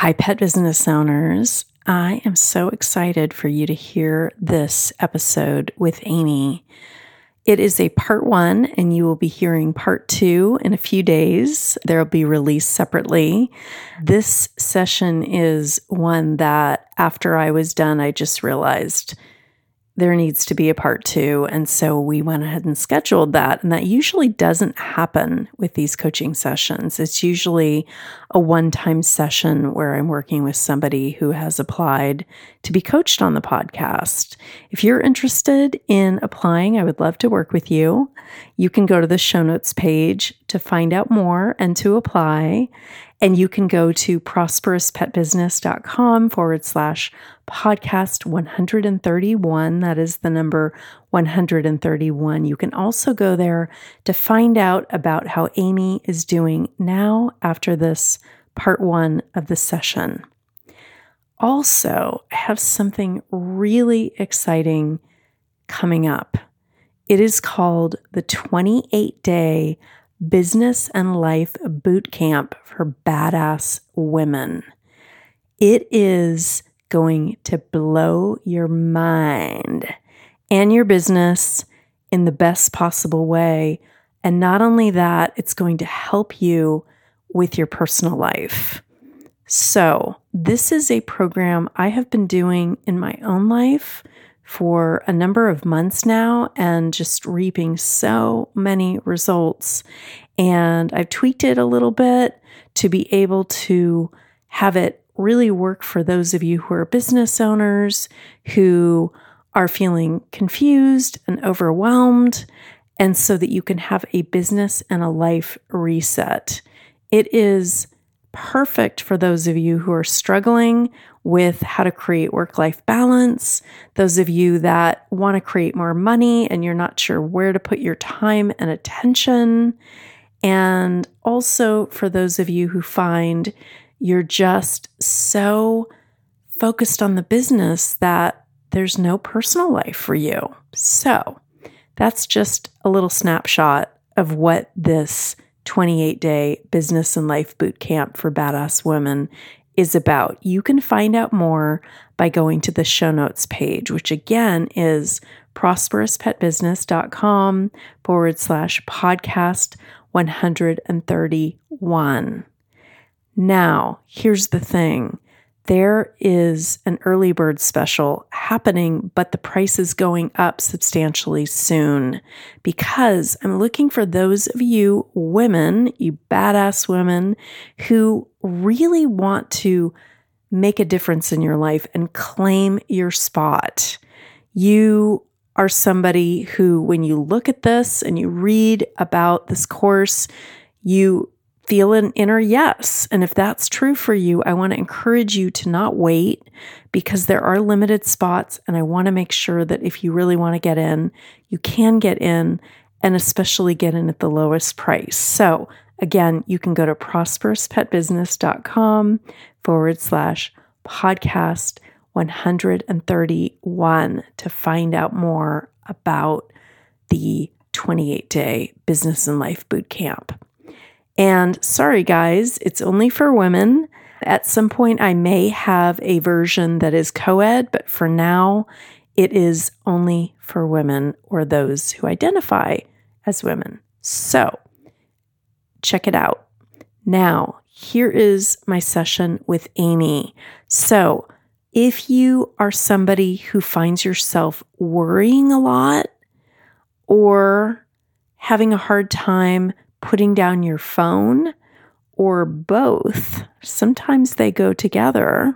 Hi, pet business owners. I am so excited for you to hear this episode with Amy. It is a part one, and you will be hearing part two in a few days. They'll be released separately. This session is one that, after I was done, I just realized there needs to be a part two. And so we went ahead and scheduled that. And that usually doesn't happen with these coaching sessions. It's usually a one time session where I'm working with somebody who has applied to be coached on the podcast. If you're interested in applying, I would love to work with you. You can go to the show notes page to find out more and to apply. And you can go to prosperouspetbusiness.com forward slash podcast 131. That is the number 131. You can also go there to find out about how Amy is doing now after this part one of the session. Also, I have something really exciting coming up. It is called the 28 day Business and Life Boot Camp for Badass Women. It is going to blow your mind and your business in the best possible way. And not only that, it's going to help you with your personal life. So, this is a program I have been doing in my own life for a number of months now and just reaping so many results. And I've tweaked it a little bit to be able to have it really work for those of you who are business owners who are feeling confused and overwhelmed, and so that you can have a business and a life reset. It is perfect for those of you who are struggling with how to create work life balance, those of you that want to create more money and you're not sure where to put your time and attention, and also for those of you who find you're just so focused on the business that there's no personal life for you. So, that's just a little snapshot of what this 28 day business and life boot camp for badass women is about. You can find out more by going to the show notes page, which again is prosperouspetbusiness.com forward slash podcast 131. Now, here's the thing there is an early bird special happening, but the price is going up substantially soon because I'm looking for those of you women, you badass women, who really want to make a difference in your life and claim your spot. You are somebody who, when you look at this and you read about this course, you feel an inner yes. And if that's true for you, I want to encourage you to not wait because there are limited spots. And I want to make sure that if you really want to get in, you can get in and especially get in at the lowest price. So Again, you can go to prosperouspetbusiness.com forward slash podcast 131 to find out more about the 28 day business and life boot camp. And sorry, guys, it's only for women. At some point, I may have a version that is co ed, but for now, it is only for women or those who identify as women. So check it out. Now, here is my session with Amy. So, if you are somebody who finds yourself worrying a lot or having a hard time putting down your phone, or both, sometimes they go together,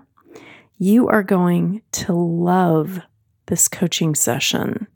you are going to love this coaching session.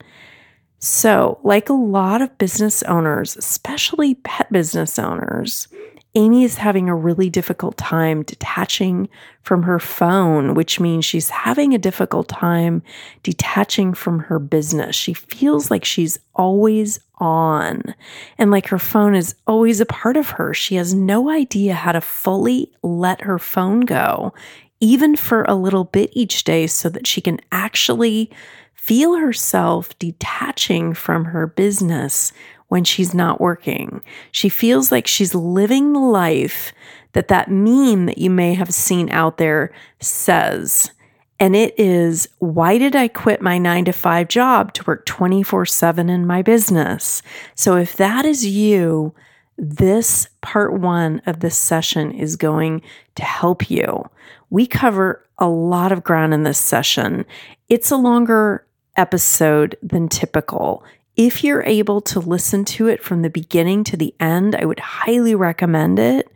So, like a lot of business owners, especially pet business owners, Amy is having a really difficult time detaching from her phone, which means she's having a difficult time detaching from her business. She feels like she's always on and like her phone is always a part of her. She has no idea how to fully let her phone go, even for a little bit each day, so that she can actually feel herself detaching from her business when she's not working. She feels like she's living the life that that meme that you may have seen out there says. And it is, why did I quit my nine to five job to work 24 seven in my business? So if that is you, this part one of this session is going to help you. We cover a lot of ground in this session. It's a longer episode than typical. If you're able to listen to it from the beginning to the end, I would highly recommend it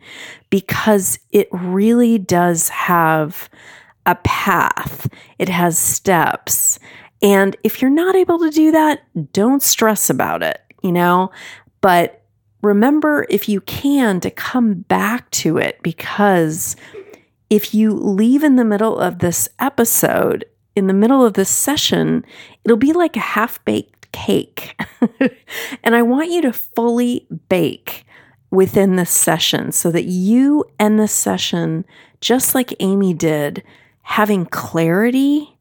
because it really does have a path, it has steps. And if you're not able to do that, don't stress about it, you know? But remember, if you can, to come back to it because if you leave in the middle of this episode, in the middle of this session, it'll be like a half baked cake. and I want you to fully bake within this session so that you end the session just like Amy did, having clarity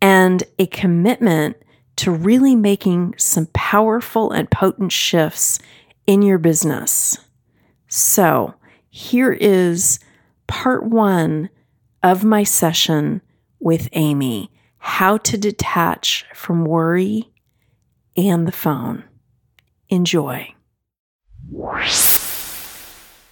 and a commitment to really making some powerful and potent shifts in your business. So, here is part one of my session with Amy how to detach from worry and the phone. Enjoy.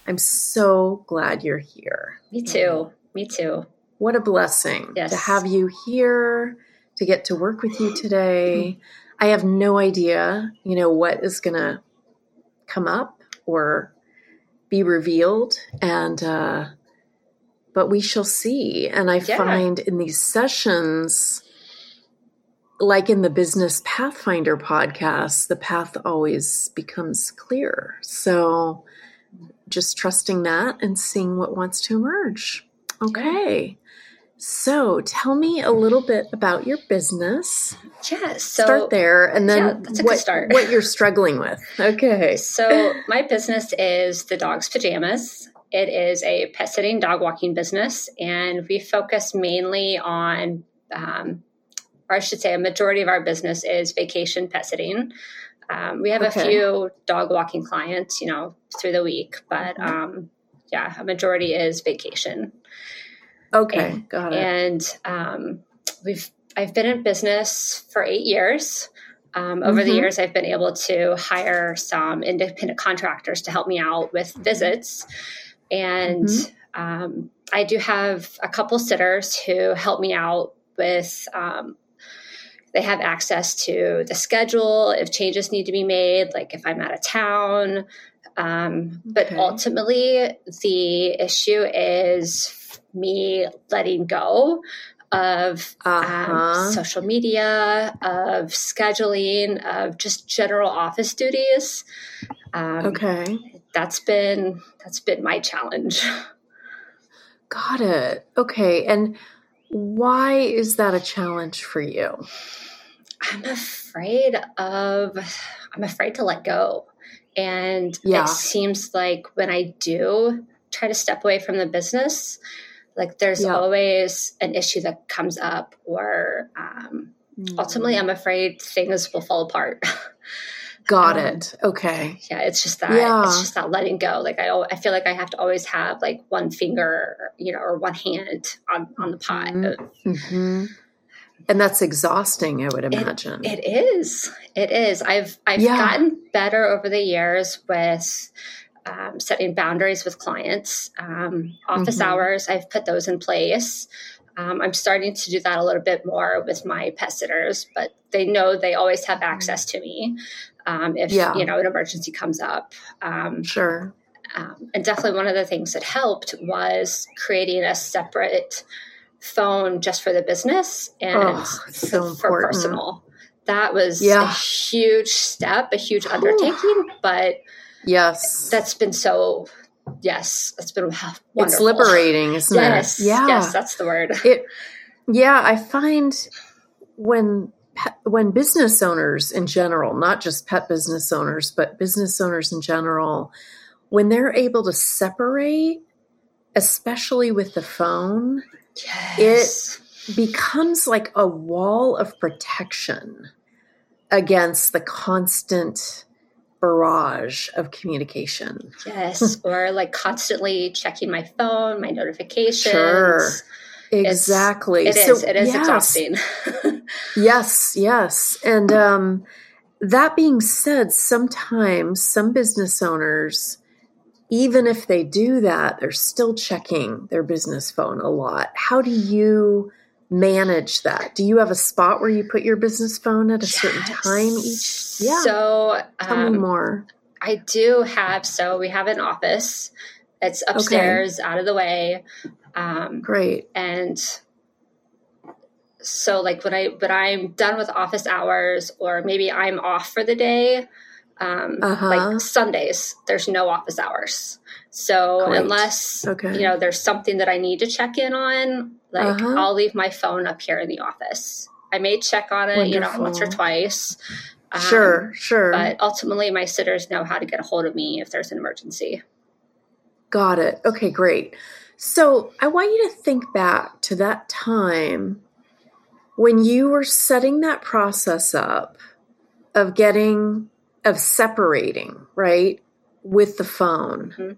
I'm so glad you're here. Me too. Me too. What a blessing yes. to have you here, to get to work with you today. I have no idea, you know, what is going to come up or be revealed and uh but we shall see. And I yeah. find in these sessions like in the Business Pathfinder podcast, the path always becomes clear. So just trusting that and seeing what wants to emerge. Okay. So tell me a little bit about your business. Yeah, so start there and then yeah, what, start. what you're struggling with. Okay. So my business is the dog's pajamas. It is a pet sitting dog walking business, and we focus mainly on um, or I should say, a majority of our business is vacation pet sitting. Um, we have okay. a few dog walking clients, you know, through the week, but mm-hmm. um, yeah, a majority is vacation. Okay, and, got it. And um, we've I've been in business for eight years. Um, over mm-hmm. the years, I've been able to hire some independent contractors to help me out with visits, and mm-hmm. um, I do have a couple sitters who help me out with um, they have access to the schedule if changes need to be made, like if I'm out of town. Um, but okay. ultimately, the issue is me letting go of um, uh-huh. um, social media, of scheduling, of just general office duties. Um, okay, that's been that's been my challenge. Got it. Okay, and why is that a challenge for you? I'm afraid of I'm afraid to let go. And Yeah. it seems like when I do try to step away from the business, like there's Yeah. always an issue that comes up, or um, ultimately, I'm afraid things will fall apart. Got um, it. Okay. yeah, it's just that Yeah. it's just that letting go. Like I, I feel like I have to always have like one finger, you know, or one hand on on the pot. Mhm. hmm And that's exhausting, I would imagine. It is. It is. I've I've Yeah. gotten better over the years with um, setting boundaries with clients. Um, office Mhm. hours, I've put those in place. Um, I'm starting to do that a little bit more with my pet sitters, but they know they always have access to me um, if Yeah. you know an emergency comes up. Um, sure. um, and definitely one of the things that helped was creating a separate phone just for the business and Oh, so for important. personal. That was Yeah. a huge step, a huge undertaking, but Yes. that's been so, yes, that's been wonderful. it's liberating, isn't Yes, it? Yeah. yes, that's the word. it yeah i find when when business owners in general not just pet business owners but business owners in general when they're able to separate especially with the phone Yes. It becomes like a wall of protection against the constant barrage of communication yes. Or like constantly checking my phone, my notifications. Sure. exactly It is. So, it is yes. exhausting. Yes, yes. And um, that being said, sometimes some business owners, even if they do that, they're still checking their business phone a lot. How do you manage that? Do you have a spot where you put your business phone at a certain time each? Yeah. So Tell me um, more. I do have. So we have an office. It's upstairs, out of the way. Um, Great. and so like when I when I'm done with office hours, or maybe I'm off for the day. Um, Uh-huh. Like Sundays, there's no office hours. So Great. unless Okay. you know there's something that I need to check in on, like Uh-huh. I'll leave my phone up here in the office. I may check on it, you know, once or twice. Um, sure, sure. But ultimately, my sitters know how to get a hold of me if there's an emergency. Got it. Okay, great. So I want you to think back to that time when you were setting that process up of getting, of separating, right, with the phone. Mhm.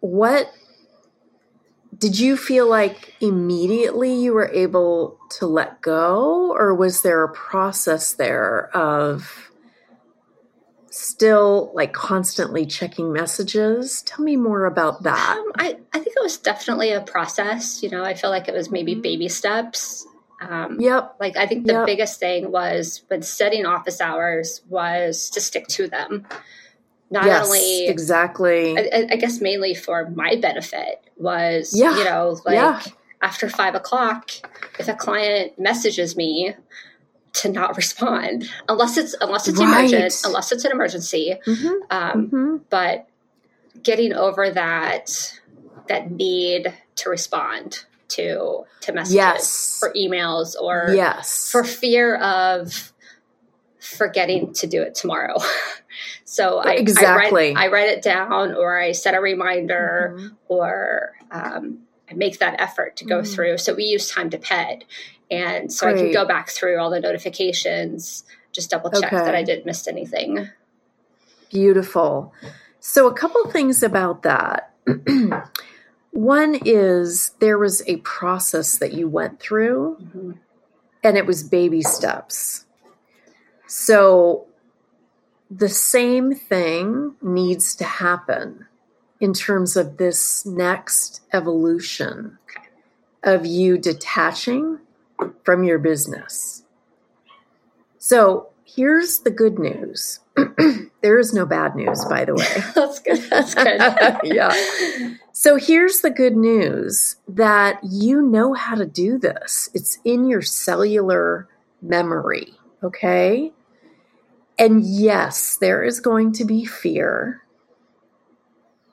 What did you feel like immediately you were able to let go, or was there a process there of still like constantly checking messages? Tell me more about that. Um, I, I think it was definitely a process. You know, I feel like it was maybe Mhm. baby steps. Um, Yep. Like I think the Yep. biggest thing was when setting office hours was to stick to them. Not yes, only, exactly. I, I- guess mainly for my benefit was, Yeah. you know, like Yeah. after five o'clock, if a client messages me to not respond, unless it's unless it's Right. emergent, unless it's an emergency, Mhm, um, mhm. but getting over that that need to respond to to messages Yes. or emails or yes. for fear of forgetting to do it tomorrow. so I, Exactly. I, write, I write it down or I set a reminder Mhm. or um, I make that effort to go Mhm. through. So we use Time To Pet. And so I can go back through all the notifications, just double check Okay. that I didn't miss anything. Beautiful. So, a couple things about that. One is there was a process that you went through, Mhm. and it was baby steps. So, the same thing needs to happen in terms of this next evolution of you detaching from your business. So, here's the good news there is no bad news, by the way. That's good. That's good. yeah. So here's the good news that you know how to do this. It's in your cellular memory, okay? And yes, there is going to be fear.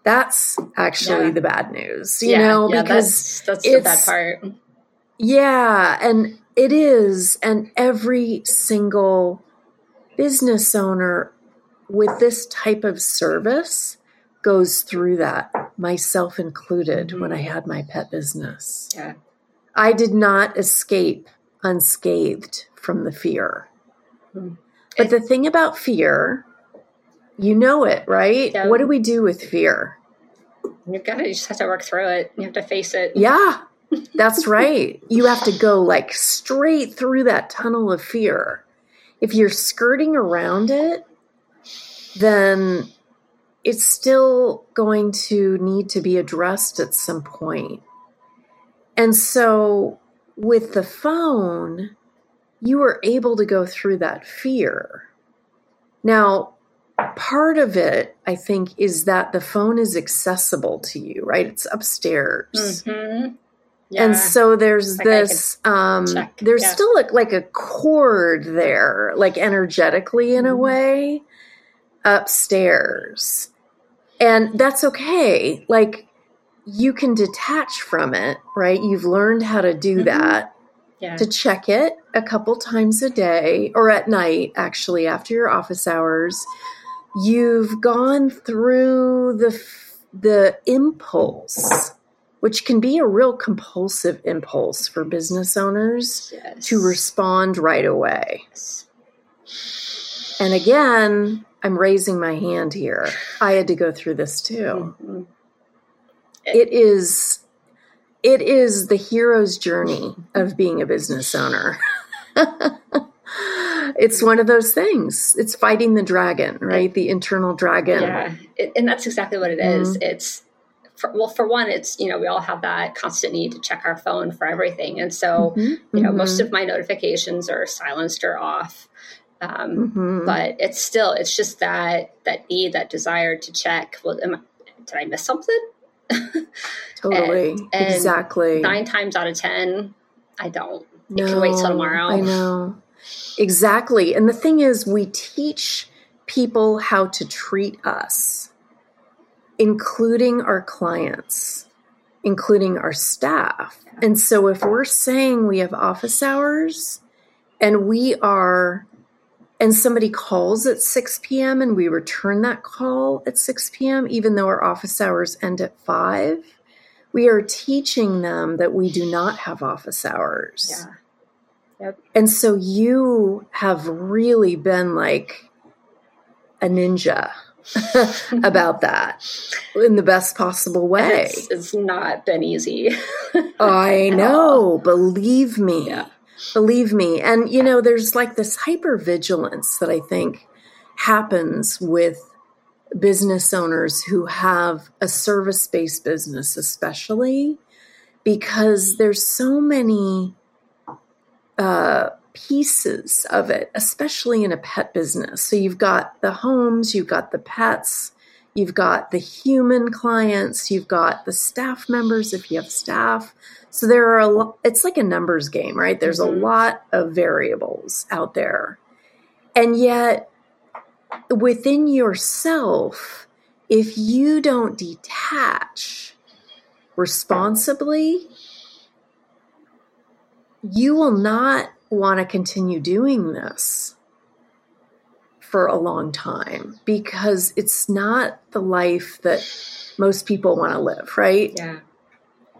That's actually Yeah. the bad news, you yeah, know, yeah, because that's, that's the bad part. yeah, and it is. And every single business owner with this type of service goes through that, myself included, mm-hmm. when I had my pet business. Yeah. I did not escape unscathed from the fear. Mm-hmm. But the thing about fear, you know it, right? Yeah. What do we do with fear? You've got to you just have to work through it. You have to face it. Yeah. That's right. You have to go like straight through that tunnel of fear. If you're skirting around it, then it's still going to need to be addressed at some point. And so with the phone, you were able to go through that fear. Now, part of it, I think, is that the phone is accessible to you, right? It's upstairs. Mm-hmm. Yeah. And so there's like this, um, there's yeah. still like, like a cord there, like energetically in mm-hmm. a way upstairs. And that's okay. Like you can detach from it, right? You've learned how to do mm-hmm. that. Yeah. To check it a couple times a day or at night, actually, after your office hours. You've gone through the the impulse which can be a real compulsive impulse for business owners yes. to respond right away. Yes. And again, I'm raising my hand here. I had to go through this too. Mm-hmm. It is it is the hero's journey of being a business owner. it's one of those things. It's fighting the dragon, right? The internal dragon. Yeah. It, and that's exactly what it is. Mm-hmm. It's for, well, for one, it's, you know, we all have that constant need to check our phone for everything. And so, mm-hmm, you know, mm-hmm. most of my notifications are silenced or off. Um, mm-hmm. But it's still, it's just that, that need, that desire to check. Well, am did I miss something? totally. and, and exactly. Nine times out of 10, I don't. No, can wait till tomorrow. I know. Exactly. And the thing is, we teach people how to treat us including our clients, including our staff. And so if we're saying we have office hours and we are, and somebody calls at 6 p.m. and we return that call at 6 p.m., even though our office hours end at 5, we are teaching them that we do not have office hours. Yeah. Yep. And so you have really been like a ninja about that in the best possible way. It's, it's not been easy. I know. Believe me. Yeah. Believe me. And, you know, there's like this hyper vigilance that I think happens with business owners who have a service based business, especially because there's so many uh, pieces of it, especially in a pet business. So you've got the homes, you've got the pets, you've got the human clients, you've got the staff members if you have staff. So there are a lot, it's like a numbers game, right? There's mm-hmm. a lot of variables out there. And yet, within yourself, if you don't detach responsibly, you will not want to continue doing this for a long time because it's not the life that most people want to live, right? Yeah.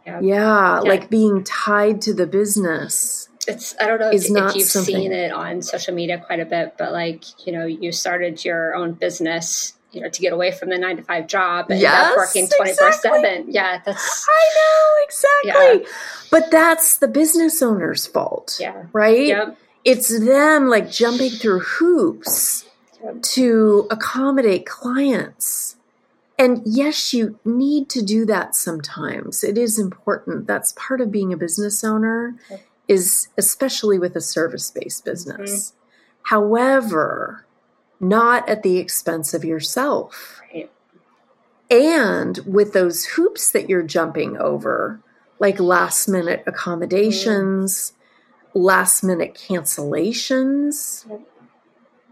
Yeah. yeah. like being tied to the business. It's I don't know if, if you've something... seen it on social media quite a bit, but like, you know, you started your own business you know, to get away from the nine to five job and yes, working 24 exactly. 7. Yeah, that's. I know, exactly. Yeah. But that's the business owner's fault. Yeah. Right? Yep. It's them like jumping through hoops yep. to accommodate clients. And yes, you need to do that sometimes. It is important. That's part of being a business owner, yep. is especially with a service based business. Mm-hmm. However, not at the expense of yourself. Right. And with those hoops that you're jumping over, like last minute accommodations, mm. last minute cancellations,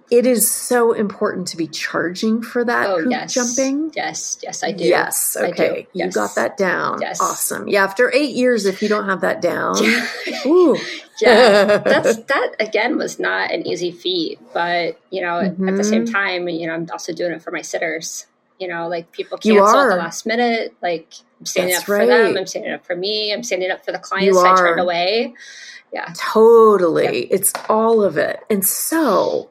it is so important to be charging for that Oh hoop yes, jumping. Yes, yes, I do. Yes. I do. Okay. You Yes. got that down. Yes. Awesome. Yeah. After eight years, if you don't have that down, ooh. Yeah that's that again was not an easy feat but you know at the same Mhm. time you know i'm also doing it for my sitters you know like people cancel at the last minute like i'm standing That's up for them i'm standing up for me i'm standing up for the clients I turned away yeah Totally. It's all of it. And so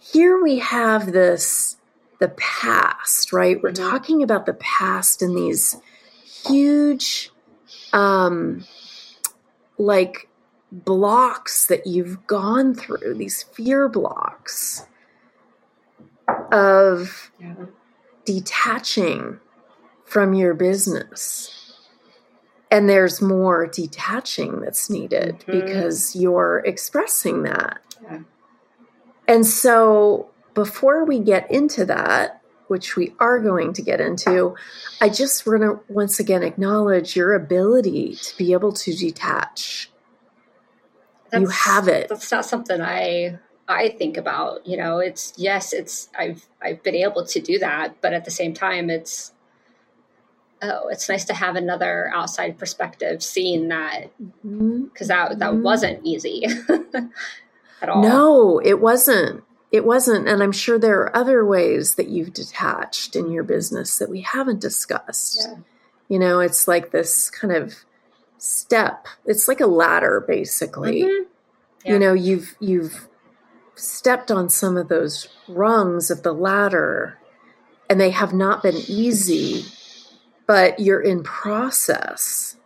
here we have this the past, right? We're Mhm. talking about the past and these huge um like blocks that you've gone through, these fear blocks of yeah detaching from your business. And there's more detaching that's needed Mhm. because you're expressing that. Yeah. And so, before we get into that, which we are going to get into, I just want to once again acknowledge your ability to be able to detach. You have it. that's not something i i think about you know it's yes it's i've i've been able to do that but at the same time it's oh it's nice to have another outside perspective seeing that because that that Mhm. wasn't easy at all. No, it wasn't. It wasn't. And I'm sure there are other ways that you've detached in your business that we haven't discussed. Yeah. You know, it's like this kind of step. It's like a ladder basically. Mhm. Yeah. You know, you've you've stepped on some of those rungs of the ladder and they have not been easy, but you're in process.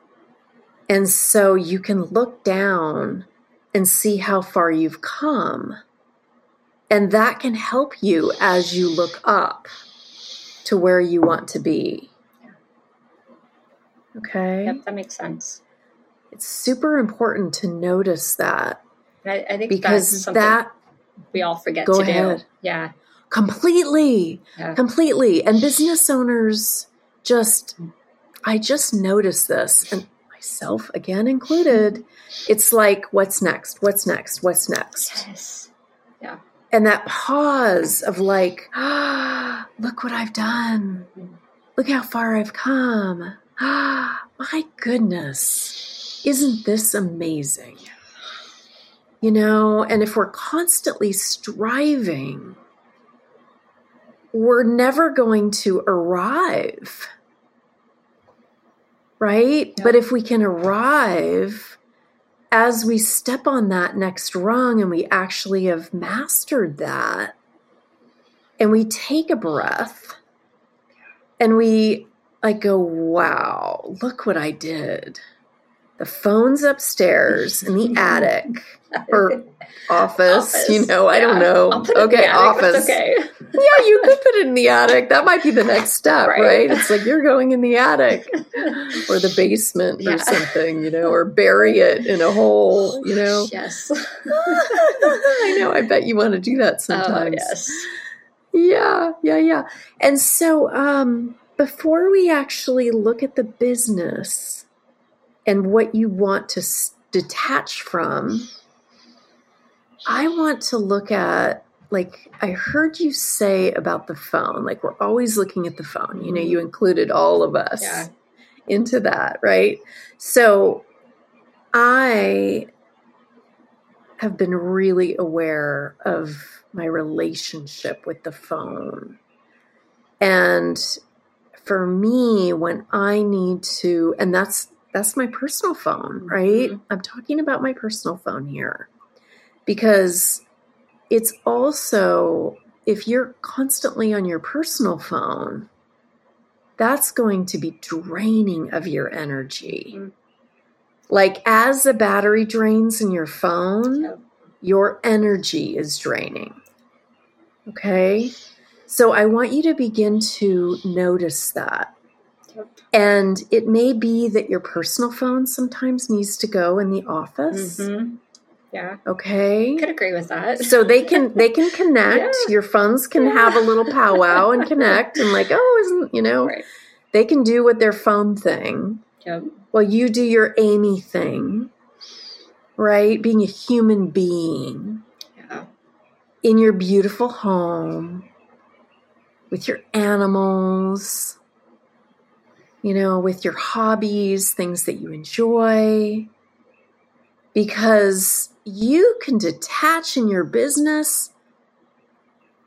And so you can look down and see how far you've come. And that can help you as you look up to where you want to be. Okay? Yep, that makes sense. It's super important to notice that I, I think that's because something that we all forget Go to do. Yeah, completely, yeah, completely. And business owners just, I just noticed this, and myself again included. It's like, what's next? What's next? What's next? yes, Yeah. and that pause of like, ah, look what I've done. Look how far I've come. Ah, my goodness. Isn't this amazing? You know, and if we're constantly striving, we're never going to arrive. Right? Yeah. But if we can arrive as we step on that next rung and we actually have mastered that, and we take a breath and we like go, wow, look what I did. The phone's upstairs in the attic or office, you know, I don't know. I'll put it in okay, office. Okay. Yeah, you could put it in the attic. That might be the next step, right? Right. It's like you're going in the attic or the basement or something, you know, or bury it in a hole, you know. Yes. I know. I bet you want to do that Oh sometimes. yes. Yeah, yeah, yeah. And so, um, before we actually look at the business and what you want to s- detach from, I want to look at, like, I heard you say about the phone, like, we're always looking at the phone. You know, you included all of us Yeah. into that, right? So, I have been really aware of my relationship with the phone. And for me, when I need to, and that's that's my personal phone, right? Mhm. I'm talking about my personal phone here. Because it's also if you're constantly on your personal phone, that's going to be draining of your energy. Mhm. Like as the battery drains in your phone, your energy is draining. Okay? So I want you to begin to notice that. And it may be that your personal phone sometimes needs to go in the office. Mhm. Yeah. Okay? Could agree with that. So they can they can connect. Yeah. Your phones can Yeah. have a little powwow and connect and like, oh, isn't you know, Right. they can do what their phone thing. Yep. Well, you do your Amy thing, right? Being a human being Yeah. in your beautiful home with your animals, you know, with your hobbies, things that you enjoy, because you can detach in your business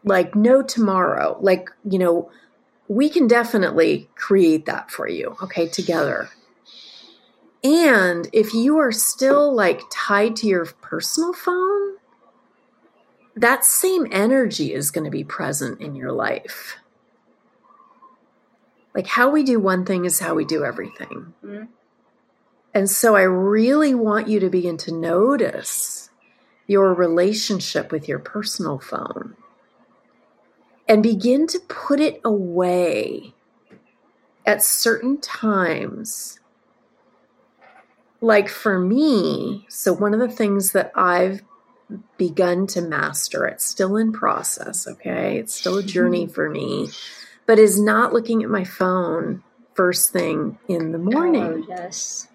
like no tomorrow. Like, you know, we can definitely create that for you, okay, together. And if you are still like tied to your personal phone, that same energy is going to be present in your life. Like how we do one thing is how we do everything. Mm-hmm. And so I really want you to begin to notice your relationship with your personal phone and begin to put it away at certain times. Like for me, so one of the things that I've begun to master, it's still in process, okay? It's still a hmm. journey for me, but is not looking at my phone first thing in the morning. Oh, yes.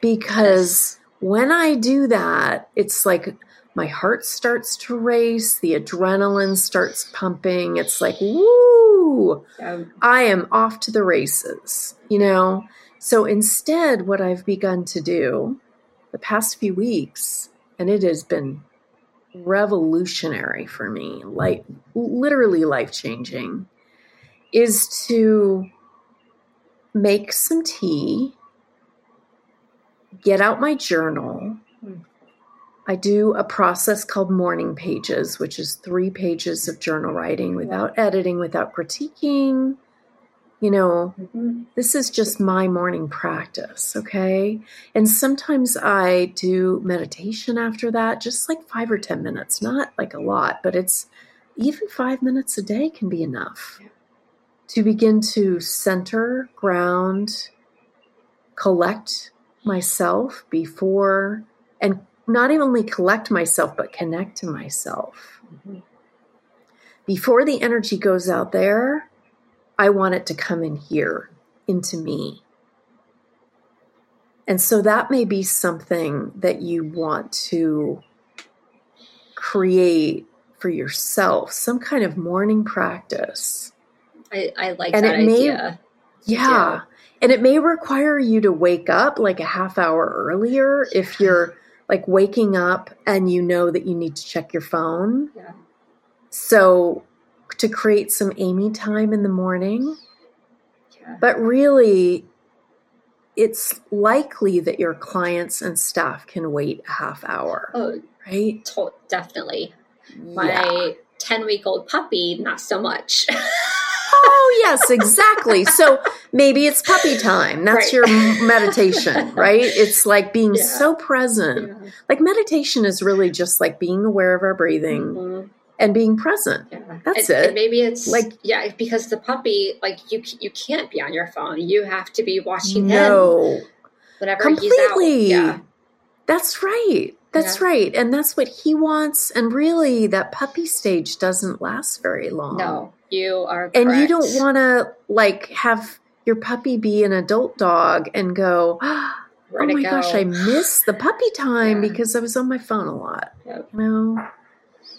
Because yes. when I do that, it's like my heart starts to race, the adrenaline starts pumping. It's like, woo, I am off to the races, you know? So instead, what I've begun to do the past few weeks, and it has been revolutionary for me, like literally life changing, is to make some tea, get out my journal, hmm. I do a process called morning pages, which is three pages of journal writing without editing, without critiquing. You know, mm-hmm. this is just my morning practice, okay? And sometimes I do meditation after that, just like five or 10 minutes, not like a lot, but it's even five minutes a day can be enough to begin to center, ground, collect myself before and not only collect myself, but connect to myself. Mm-hmm. Before the energy goes out there, I want it to come in here into me. And so that may be something that you want to create for yourself, some kind of morning practice. I, I like and that it idea. May, yeah. And it may require you to wake up like a half hour earlier if you're like waking up and you know that you need to check your phone. Yeah. So to create some Amy time in the morning. Yeah. But really, it's likely that your clients and staff can wait a half hour. Oh, right? To- definitely. My 10 week old puppy, not so much. oh, yes, exactly. So maybe it's puppy time. That's right. your meditation, right? It's like being yeah. so present. Yeah. Like meditation is really just like being aware of our breathing. Mm-hmm. And being present. Yeah. That's and, it. And maybe it's like yeah, because the puppy, like you, you can't be on your phone. You have to be watching no, him. Whenever completely. he's out. Yeah, that's right. That's yeah. right. And that's what he wants. And really, that puppy stage doesn't last very long. No, you are. And you don't want to like have your puppy be an adult dog and go, oh my go? gosh, I miss the puppy time yeah. because I was on my phone a lot. Yep. You know,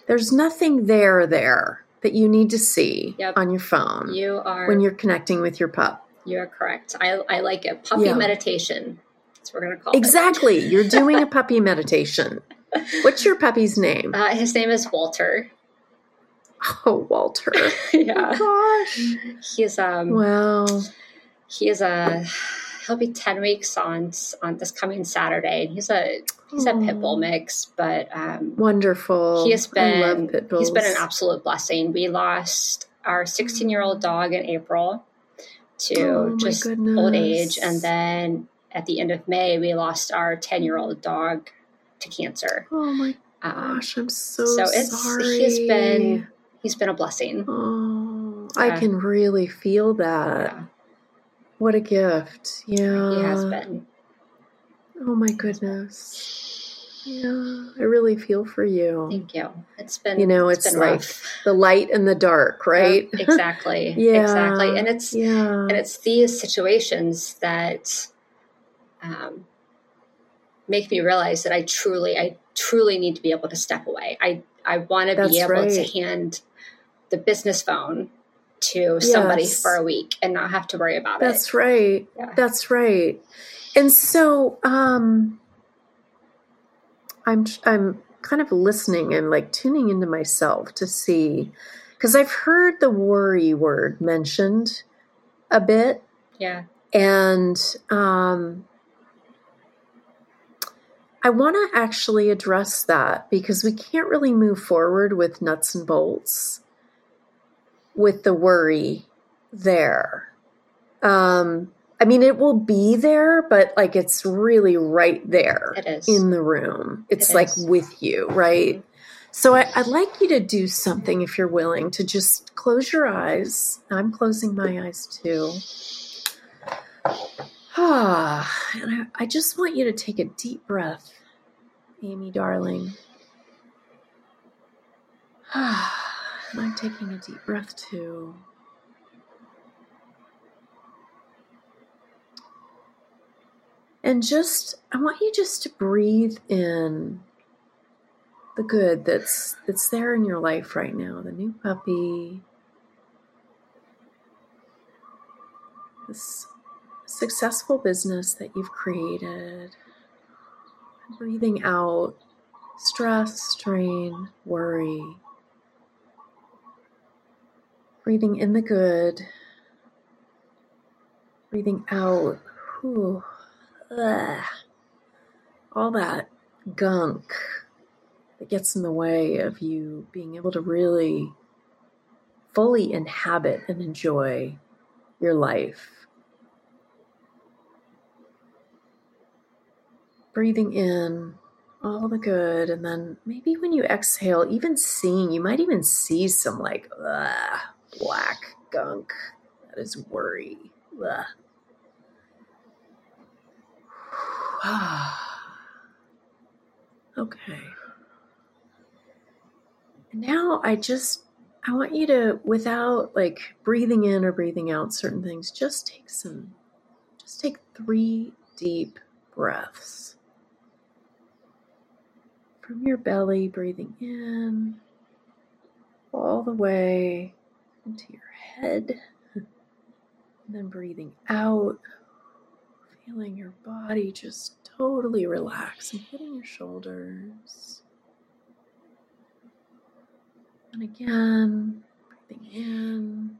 there's nothing there there that you need to see yep. on your phone. You are when you're connecting with your pup. You are correct. I, I like it. Puppy yeah. meditation. That's what we're going to call exactly. it. Exactly. you're doing a puppy meditation. What's your puppy's name? Uh, his name is Walter. Oh, Walter. yeah. Oh, gosh. He's um Wow he is a he'll be 10 weeks on on this coming saturday and he's a he's a pit bull mix but um, wonderful. he has been he's been an absolute blessing. We lost our 16 year old dog in april to oh, just old age and then at the end of may we lost our 10 year old dog to cancer. Oh my um, gosh i'm so so it's sorry. he's been he's been a blessing. Oh i can really feel that. Yeah what a gift. Yeah. He has been. Oh my goodness. Yeah, I really feel for you. Thank you. It's been you know it's, it's like rough. the light and the dark, right? Exactly. yeah, exactly. And it's yeah, and it's these situations that um, make me realize that I truly, I truly need to be able to step away. I I want to be able right. to hand the business phone to somebody for a week and not have to worry about That's it. That's right. Yeah. That's right. And so um I'm I'm kind of listening and like tuning into myself to see because I've heard the worry word mentioned a bit. Yeah. And um I want to actually address that because we can't really move forward with nuts and bolts with the worry there. Um, I mean, it will be there, but like it's really right there in the room. It's it like is. with you, right? Mm-hmm. So I, would like you to do something if you're willing to just close your eyes. I'm closing my eyes too. Ah, and I, I just want you to take a deep breath, Amy, darling. Ah. I'm taking a deep breath too. And just, I want you just to breathe in the good that's that's there in your life right now. The new puppy, this successful business that you've created. Breathing out stress, strain, worry. Breathing in the good. Breathing out. Whew, ugh, all that gunk that gets in the way of you being able to really fully inhabit and enjoy your life. Breathing in all the good, and then maybe when you exhale, even seeing, you might even see some like, ugh, black gunk. That is worry. okay. Now I just I want you to without like breathing in or breathing out certain things, just take some just take 3 deep breaths. From your belly breathing in all the way into your head. And then breathing out, feeling your body just totally relax and hitting your shoulders. And again, breathing in,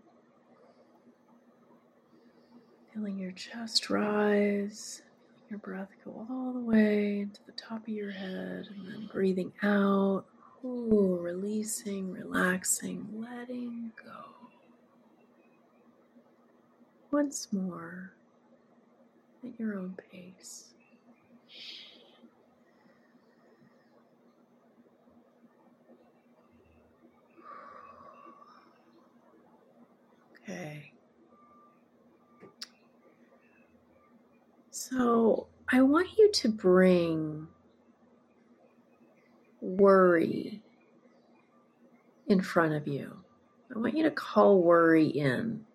feeling your chest rise, your breath go all the way into the top of your head, and then breathing out. Ooh, releasing, relaxing, letting go. Once more at your own pace. Okay. So I want you to bring worry in front of you. I want you to call worry in.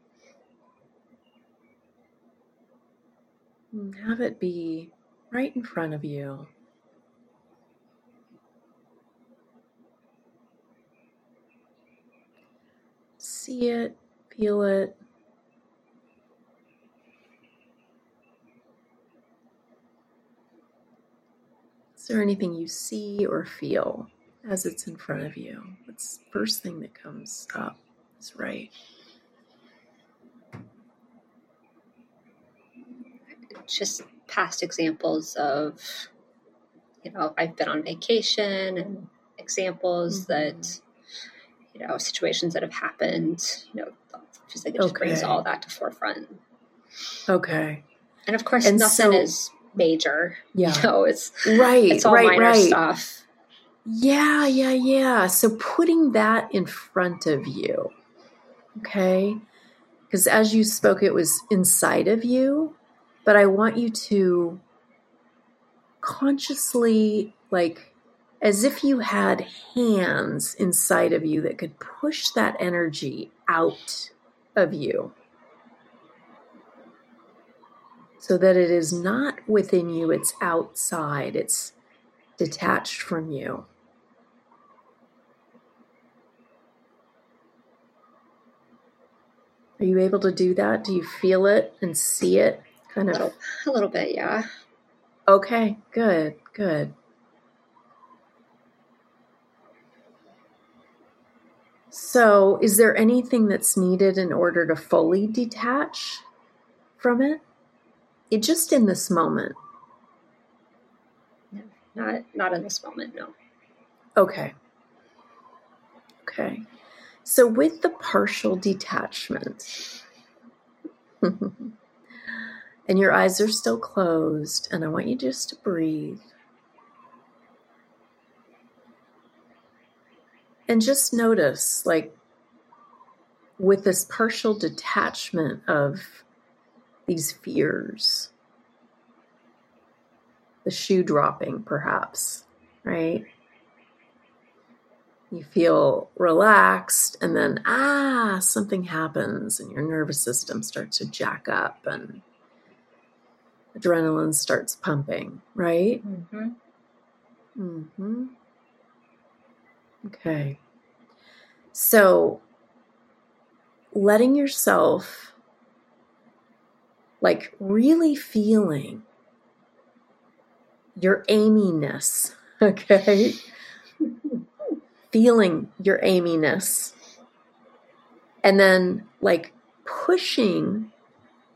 And have it be right in front of you. See it, feel it. Is there anything you see or feel as it's in front of you? What's the first thing that comes up? Is right. Just past examples of, you know, I've been on vacation and examples mm-hmm. that, you know, situations that have happened, you know, just like it just brings all that to forefront. Okay. And of course, and nothing so, is major. Yeah. You know, it's right. It's all right, minor right. stuff. Yeah, yeah, yeah. So putting that in front of you, okay? Because as you spoke, it was inside of you, but I want you to consciously, like, as if you had hands inside of you that could push that energy out of you so that it is not within you, it's outside, it's detached from you. Are you able to do that? Do you feel it and see it? Kind A of. little, a little bit, yeah. Okay, good, good. So, is there anything that's needed in order to fully detach from it? It just in this moment. Not not in this moment, no. Okay. Okay. So, with the partial detachment, and your eyes are still closed, and I want you just to breathe. And just notice, like, with this partial detachment of these fears, the shoe dropping, perhaps, right? You feel relaxed, and then, ah, something happens, and your nervous system starts to jack up, and adrenaline starts pumping, right? Mm-hmm. Mm-hmm. Okay. So letting yourself like really feeling your Amy-ness, okay? feeling your Amy-ness. And then like pushing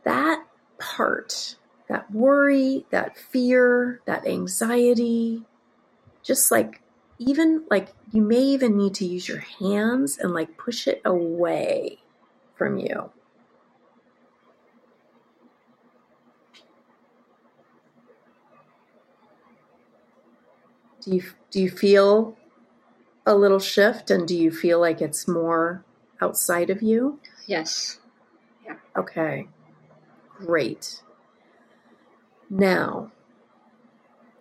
that part, that worry, that fear, that anxiety, just like even like you may even need to use your hands and like push it away from you. Do you do you feel a little shift and do you feel like it's more outside of you? Yes. Yeah. Okay. Great. Now,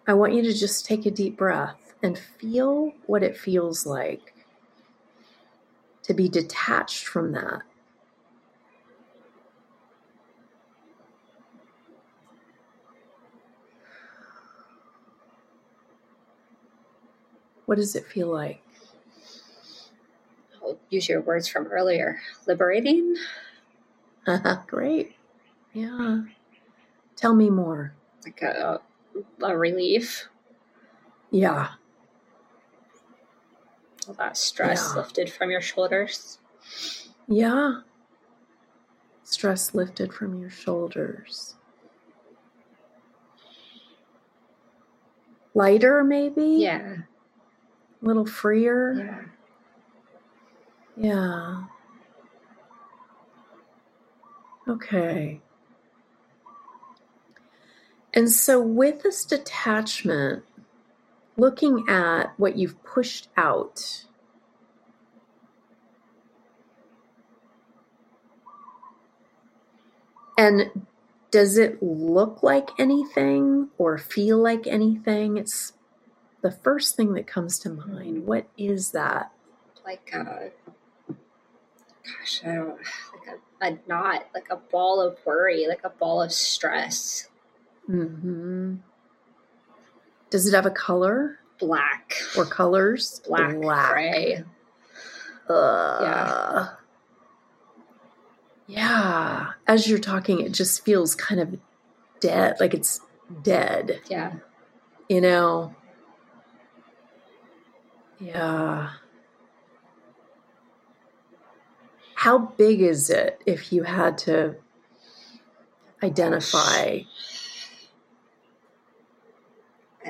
I want you to just take a deep breath and feel what it feels like to be detached from that. What does it feel like? I'll use your words from earlier. Liberating? Great. Yeah. Tell me more. Like a, a relief. Yeah. All that stress Yeah. lifted from your shoulders. Yeah. Stress lifted from your shoulders. Lighter, maybe? Yeah. A little freer? Yeah. Yeah. Okay. And so, with this detachment, looking at what you've pushed out, and does it look like anything or feel like anything? It's the first thing that comes to mind. What is that? Like a, gosh, I don't, like a, a knot, like a ball of worry, like a ball of stress. Hmm Does it have a color Black. or colors? Black, gray. Ugh. Yeah. Yeah. As you're talking, it just feels kind of dead, like it's dead, Yeah. you know? Yeah. How big is it if you had to identify?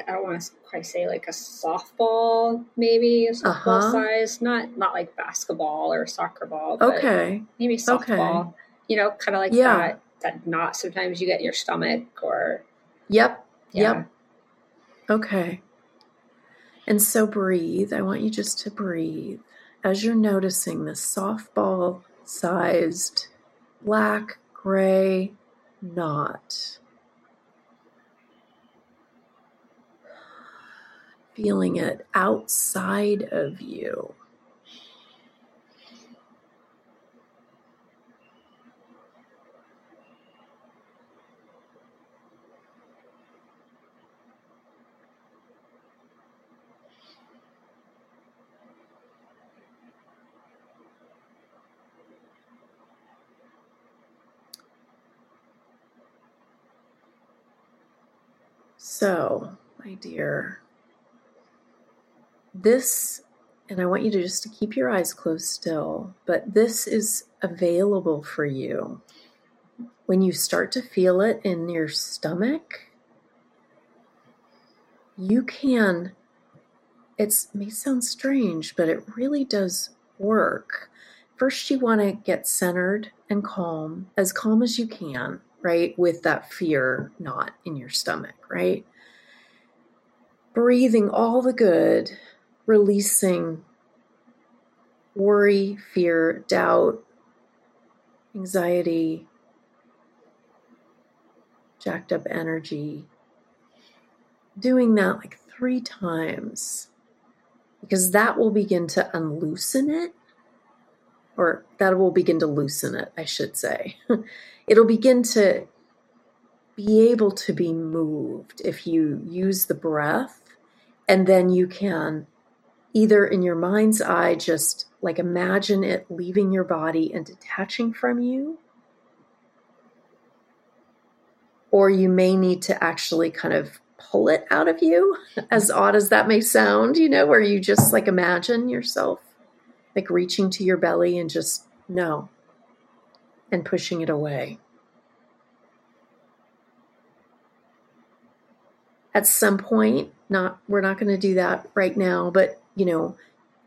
I don't want to quite say like a softball, maybe a softball Uh-huh. size, not not like basketball or soccer ball, Okay. maybe Okay. softball. You know, kind of like Yeah. that that knot. Sometimes you get in your stomach, or Yep. yeah, Yep. Okay. And so breathe. I want you just to breathe as you're noticing this softball sized black gray knot. feeling it outside of you. So, my dear, this, and I want you to just to keep your eyes closed still, but this is available for you. When you start to feel it in your stomach, you can, it may sound strange, but it really does work. First, you want to get centered and calm, as calm as you can, right? With that fear not in your stomach, right? Breathing all the good, releasing worry, fear, doubt, anxiety, jacked up energy. Doing that like three times because that will begin to unloosen it, or that will begin to loosen it, I should say. It'll begin to be able to be moved if you use the breath, and then you can either in your mind's eye just like imagine it leaving your body and detaching from you. Or you may need to actually kind of pull it out of you, as odd as that may sound, you know, where you just like imagine yourself like reaching to your belly and just no and pushing it away. At some point, not we're not going to do that right now, but you know,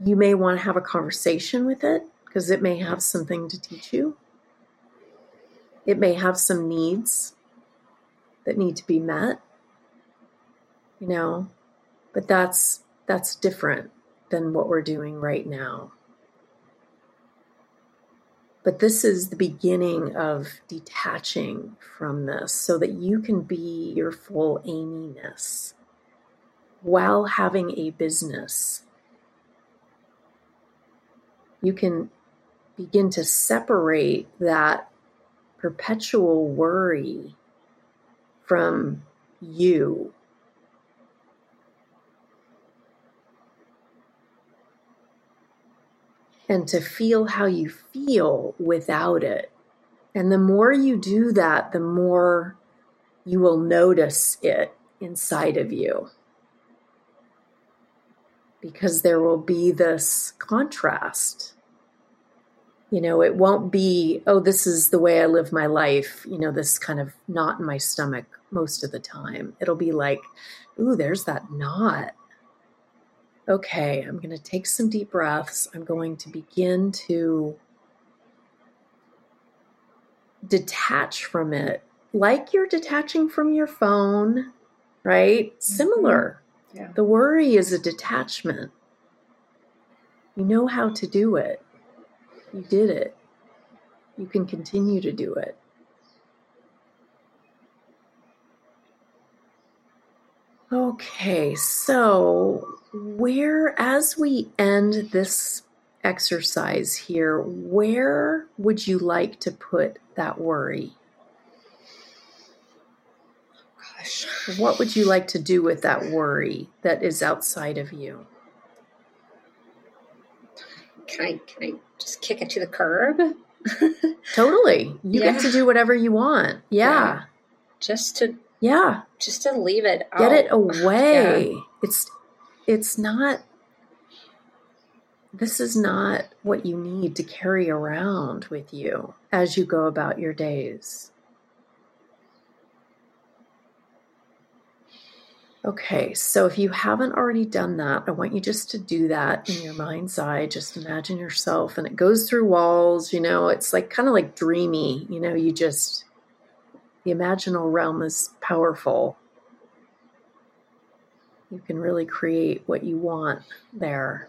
you may want to have a conversation with it because it may have something to teach you. It may have some needs that need to be met you know but that's that's different than what we're doing right now but this is the beginning of detaching from this so that you can be your full Amy-ness while having a business. You can begin to separate that perpetual worry from you and to feel how you feel without it. And the more you do that, the more you will notice it inside of you. Because there will be this contrast. You know, it won't be, oh, this is the way I live my life, you know, this kind of knot in my stomach most of the time. It'll be like, ooh, there's that knot okay, I'm going to take some deep breaths. I'm going to begin to detach from it, like you're detaching from your phone, right? Mm-hmm. Similar. The worry is a detachment. You know how to do it. You did it. You can continue to do it. Okay, so where, as we end this exercise here, where would you like to put that worry? Gosh. What would you like to do with that worry that is outside of you? Can I, can I just kick it to the curb? totally. You yeah. get to do whatever you want. Yeah. yeah. Just to yeah. Just to leave it out. Get it away. Yeah. It's it's not this is not what you need to carry around with you as you go about your days. Okay, so if you haven't already done that, I want you just to do that in your mind's eye. Just imagine yourself, and it goes through walls, you know, it's like kind of like dreamy, you know, you just the imaginal realm is powerful. You can really create what you want there.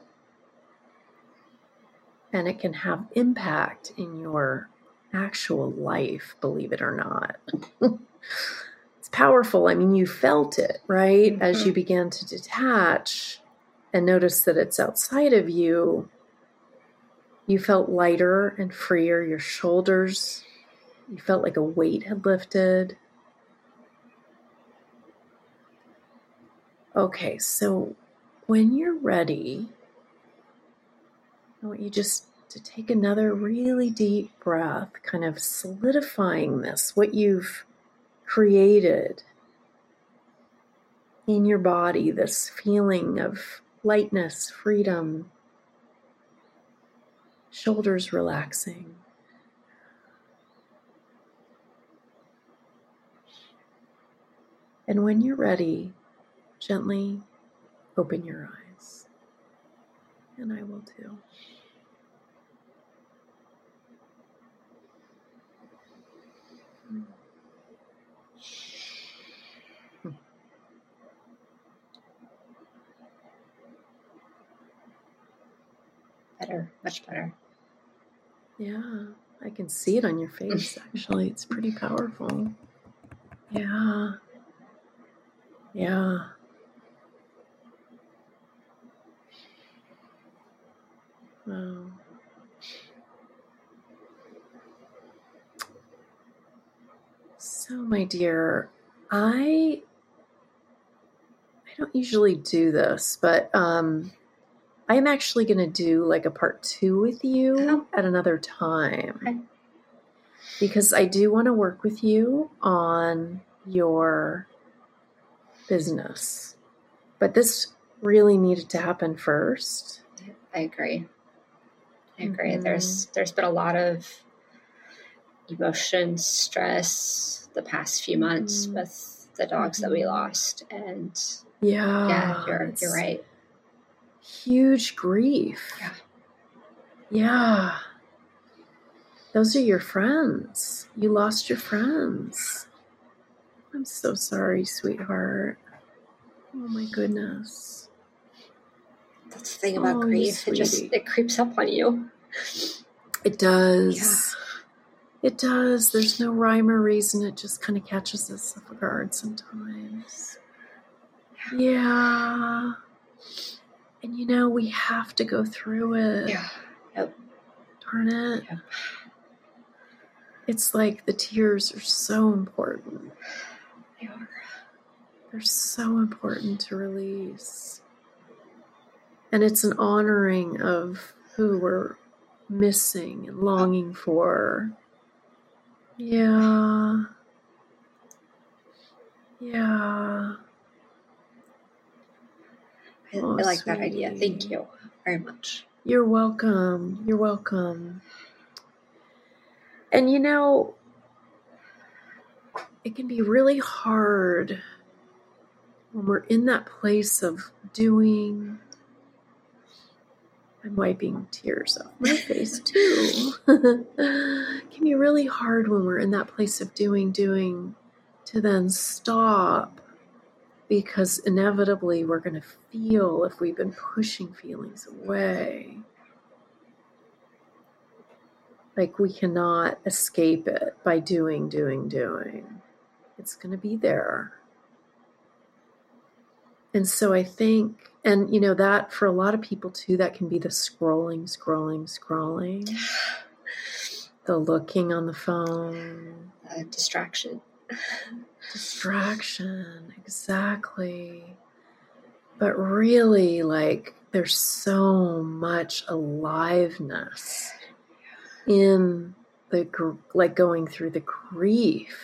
And it can have impact in your actual life, believe it or not. powerful. I mean, you felt it, right? Mm-hmm. As you began to detach and notice that it's outside of you, you felt lighter and freer. Your shoulders you felt like a weight had lifted. Okay, so when you're ready, I want you just to take another really deep breath, kind of solidifying this, what you've created. in your body this feeling of lightness, freedom, shoulders relaxing. And when you're ready, gently open your eyes. And I will too. Better, much better. Yeah, I can see it on your face actually. It's pretty powerful. Yeah. Yeah. Wow. So, my dear, I I don't usually do this, but um I'm actually going to do like a part 2 with you Oh. at another time. Okay. Because I do want to work with you on your business. But this really needed to happen first. I agree. I agree. Mhm. There's there's been a lot of emotion, stress the past few months Mhm. with the dogs that we Mhm. lost, and Yeah. yeah, you're it's you're right. Huge grief. Yeah. Yeah. Those are your friends. You lost your friends. I'm so sorry, sweetheart. Oh my goodness. That's the thing about Oh, grief; it just it creeps up on you. It does. It does. There's no rhyme or reason. It just kind of catches us off guard sometimes. Yeah. And you know, we have to go through it. Yeah. Yep. Darn it. Yep. It's like the tears are so important. They are. They're so important to release. And it's an honoring of who we're missing and longing for. Yeah. Yeah. I, Oh, I like that idea. Thank you very much. You're welcome. You're welcome. And you know, it can be really hard when we're in that place of doing. I'm wiping tears off my face too. it can be really hard when we're in that place of doing, doing, to then stop because inevitably we're going to feel if we've been pushing feelings away. Like we cannot escape it by doing, doing, doing. It's going to be there. And so I think, and you know, that for a lot of people too, that can be the scrolling, scrolling, scrolling, the looking on the phone, Uh, distraction. distraction exactly. But really like there's so much aliveness in the like going through the grief.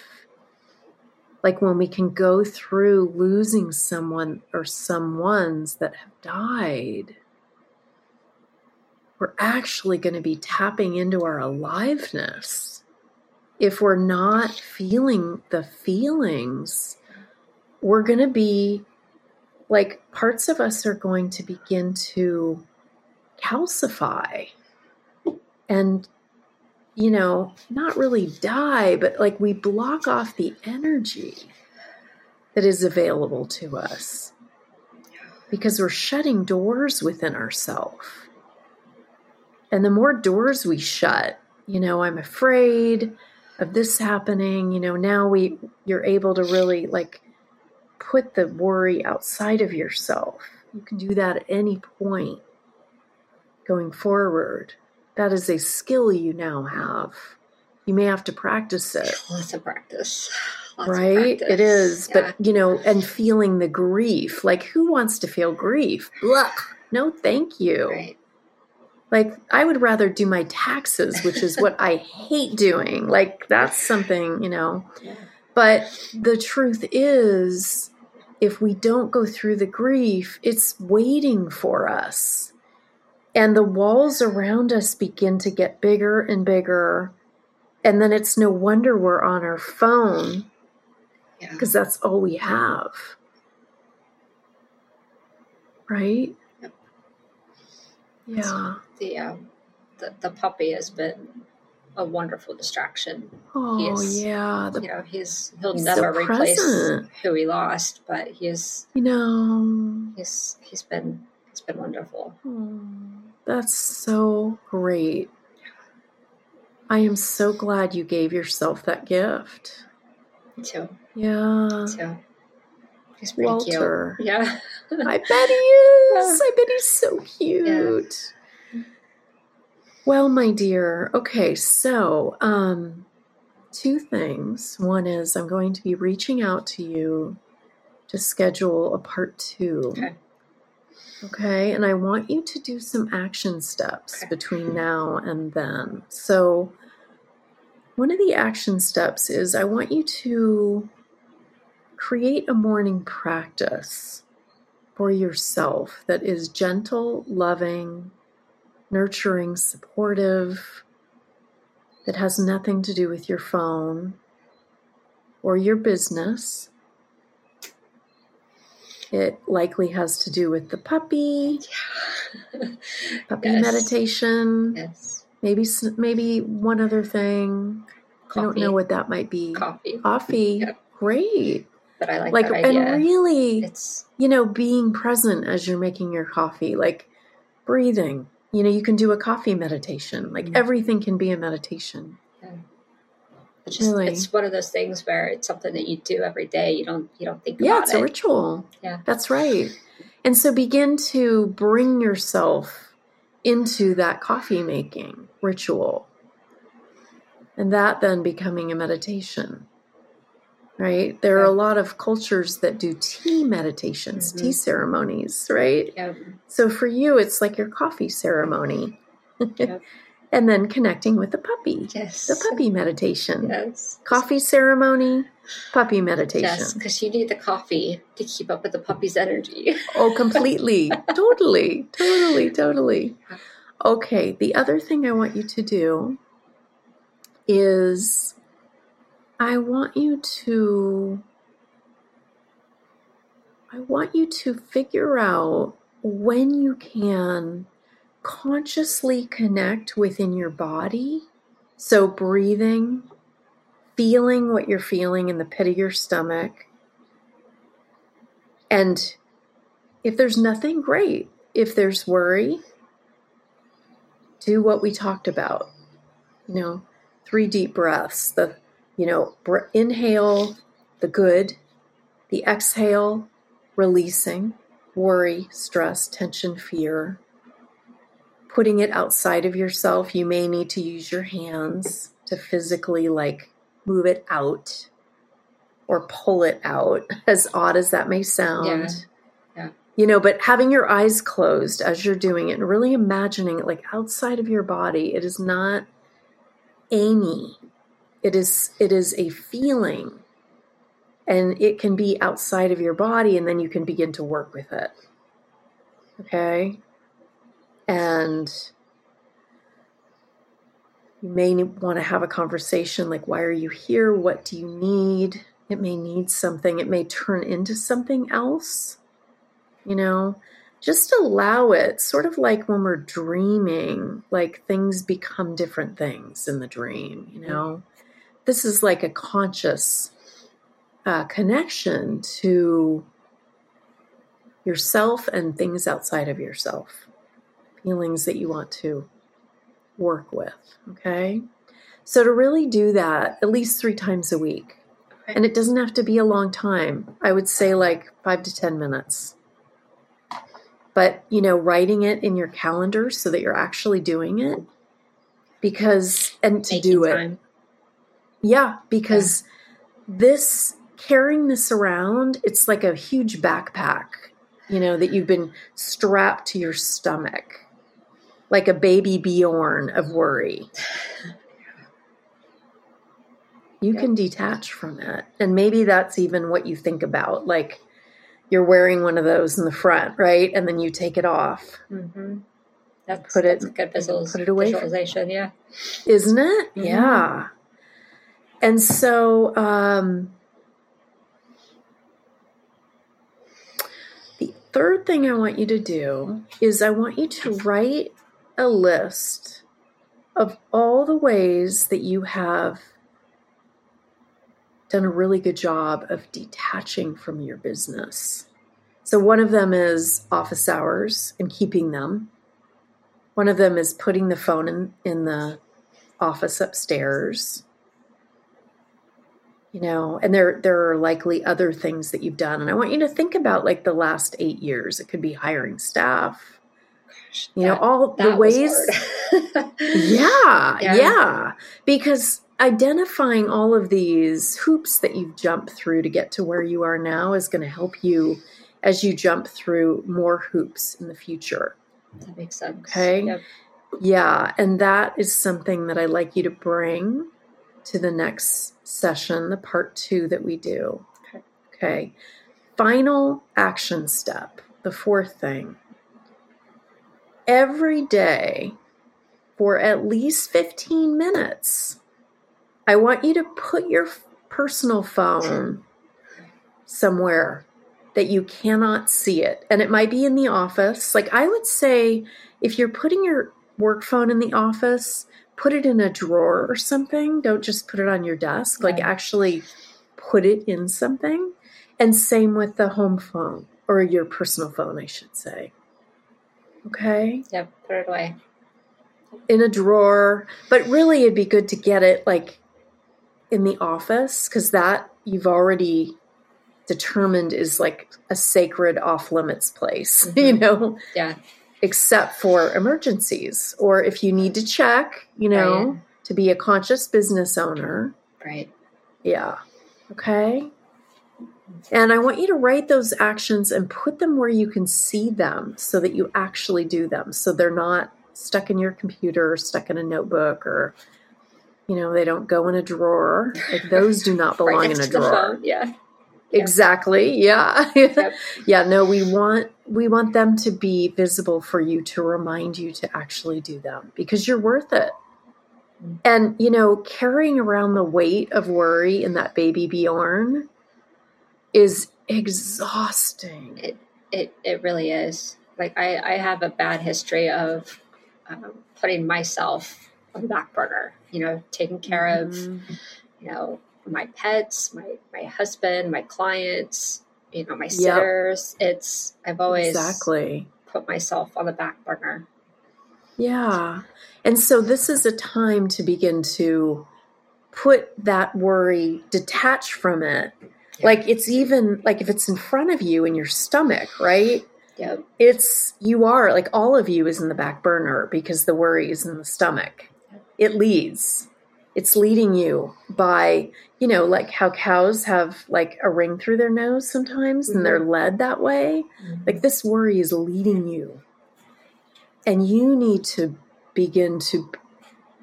Like when we can go through losing someone or someones that have died we're actually going to be tapping into our aliveness if we're not feeling the feelings, we're going to be like parts of us are going to begin to calcify and, you know, not really die, but like we block off the energy that is available to us because we're shutting doors within ourselves. And the more doors we shut, you know, I'm afraid of this happening you know now we you're able to really like put the worry outside of yourself you can do that at any point going forward that is a skill you now have you may have to practice it Lots of practice. Lots of right practice. it is Yeah. but you know and feeling the grief like who wants to feel grief Blah. no thank you right. Like i would rather do my taxes which is what i hate doing like that's something you know Yeah. but the truth is if we don't go through the grief, it's waiting for us. And the walls around us begin to get bigger and bigger. And then it's no wonder we're on our phone because Yeah. that's all we have. Right? Yep. Yeah. The, um, the the puppy has been a wonderful distraction. Oh, is- yeah. The, you know, he's he'll he's never so replace who he lost, but he's you know, he's he's been it's been wonderful. oh, that's so great. I am so glad you gave yourself that gift. Me too. Yeah. So he's pretty Walter. cute. Yeah. I bet he is. I bet he's so cute. Well, my dear. Okay, so um two things. One is I'm going to be reaching out to you to schedule a part 2. Okay. Okay, and I want you to do some action steps Okay. between now and then. So one of the action steps is I want you to create a morning practice for yourself that is gentle, loving, nurturing, supportive, that has nothing to do with your phone or your business. It likely has to do with the puppy, puppy Yes. meditation, yes. maybe maybe one other thing. I don't know what that might be. coffee. Coffee. Yep. Great. But I like, Like that idea. and really it's you know, being present as you're making your coffee, like breathing. You know, you can do a coffee meditation. Like Mhm. everything can be a meditation. it's just Really? it's one of those things where it's something that you do every day. You don't you don't think about it? Yeah, it's it. a ritual. Yeah. That's right. And so begin to bring yourself into that coffee making ritual. And that then becoming a meditation. Right? There are a lot of cultures that do tea meditations, tea Mhm. ceremonies, right? Yeah. So for you, it's like your coffee ceremony. Yep. and then connecting with the puppy, Yes. the puppy meditation. Yes. Coffee ceremony, puppy meditation. Yes, because you need the coffee to keep up with the puppy's energy. Oh, completely. totally. Totally. Totally. Okay. The other thing I want you to do is I want you to I want you to figure out when you can consciously connect within your body. So breathing, feeling what you're feeling in the pit of your stomach. And if there's nothing, great. If there's worry, do what we talked about. You know, three deep breaths. The, you know, br- inhale the good, the exhale, releasing worry, stress, tension, fear. Putting it outside of yourself. You may need to use your hands to physically like move it out or pull it out, as odd as that may sound. Yeah. Yeah. You know, but having your eyes closed as you're doing it and really imagining it like outside of your body, it is not Amy. It is it is a feeling. And it can be outside of your body and then you can begin to work with it. Okay? And you may want to have a conversation like, why are you here? What do you need? It may need something, it may turn into something else. You know, just allow it, sort of like when we're dreaming, like things become different things in the dream, you know. This is like a conscious uh, connection to yourself and things outside of yourself, feelings that you want to work with. Okay. So, to really do that at least three times a week, Okay. and it doesn't have to be a long time, I would say like five to 10 minutes. But, you know, writing it in your calendar so that you're actually doing it because, and to Making do it. time. Yeah, because this carrying this around, it's like a huge backpack, you know, that you've been strapped to your stomach, like a baby Bjorn of worry. You Yeah. can detach from it. And maybe that's even what you think about. Like, you're wearing one of those in the front, right? And then you take it off. Mm-hmm. That's, Put it- that's good visual, put it away visualization. Yeah. Isn't it? Mhm. Yeah. And so um the third thing I want you to do is I want you to write a list of all the ways that you have done a really good job of detaching from your business. So, one of them is office hours and keeping them. One of them is putting the phone in, in the office upstairs. You know, and there there are likely other things that you've done. And I want you to think about like the last eight years. It could be hiring staff. You know, all the ways yeah, Yeah. yeah, Because identifying all of these hoops that you've jumped through to get to where you are now is going to help you as you jump through more hoops in the future. That makes sense. Okay. Yep. Yeah, and that is something that I'd like you to bring to the next session, the part two that we do. Okay. Okay. Final action step, the fourth thing. Every day, for at least 15 minutes, I want you to put your personal phone somewhere that you cannot see it. And it might be in the office. Like I would say, if you're putting your work phone in the office, put it in a drawer or something. Don't just put it on your desk. Like actually put it in something. And same with the home phone or your personal phone, I should say. Okay? Yep. Put it away. In a drawer. But really, it'd be good to get it like in the office because that you've already determined is like a sacred off limits place, you Mhm. know? Yeah. Except for emergencies or if you need to check, you know, Right. to be a conscious business owner. Right. Yeah. Okay. And I want you to write those actions and put them where you can see them so that you actually do them. So they're not stuck in your computer or stuck in a notebook or, you know, they don't go in a drawer. Like those do not belong right in a drawer. phone. Yeah. Exactly. Yeah. Yep. yeah, no, we want we want them to be visible for you to remind you to actually do them because you're worth it. Mm. And you know, carrying around the weight of worry in that baby Bjorn is exhausting. It it it really is. Like I I have a bad history of um, putting myself on the back burner. You know, taking care of Mhm. you know my pets, my my husband, my clients. You know, my Yep. sitters. It's I've always Exactly. put myself on the back burner. Yeah. And so this is a time to begin to put that worry, detach from it. Yeah. Like it's even like if it's in front of you in your stomach, right? Yep. It's you are like all of you is in the back burner because the worry is in the stomach. It leads. It's leading you by, you know, like how cows have like a ring through their nose sometimes and they're mm-hmm. led that way. Mm-hmm. Like this worry is leading you. And you need to begin to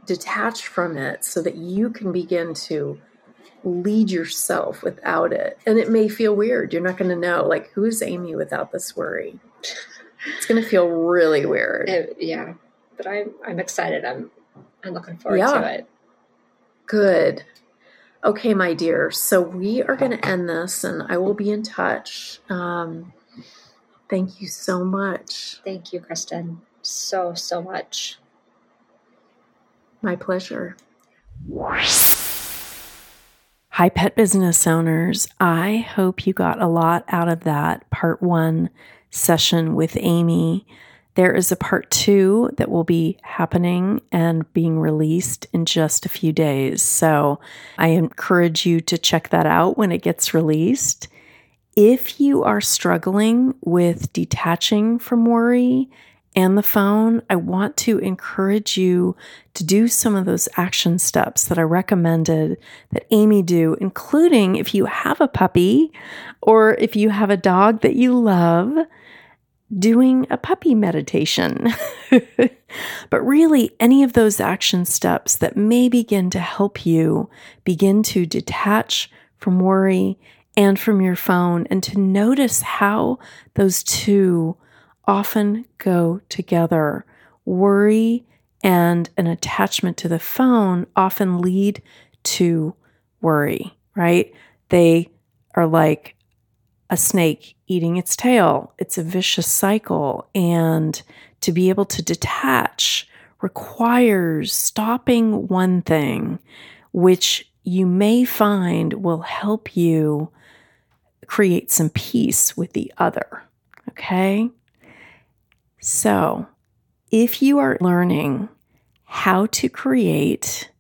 detach from it so that you can begin to lead yourself without it. And it may feel weird. You're not going to know, like, who is Amy without this worry? It's going to feel really weird. It- yeah, but I'm I'm excited. I'm I'm looking forward Yeah. to it. Good. Okay, my dear. So we are going to end this and I will be in touch. Um, thank you so much. Thank you, Kristin, so so much. My pleasure. Hi, pet business owners. I hope you got a lot out of that part one session with Amy. There is a part two that will be happening and being released in just a few days. So I encourage you to check that out when it gets released. If you are struggling with detaching from worry and the phone, I want to encourage you to do some of those action steps that I recommended that Amy do, including if you have a puppy or if you have a dog that you love, doing a puppy meditation. but really, any of those action steps that may begin to help you begin to detach from worry and from your phone, and to notice how those two often go together. Worry and an attachment to the phone often lead to worry, right? They are like a snake eating its tail. It's a vicious cycle. And to be able to detach requires stopping one thing, which you may find will help you create some peace with the other. Okay? So, if you are learning how to create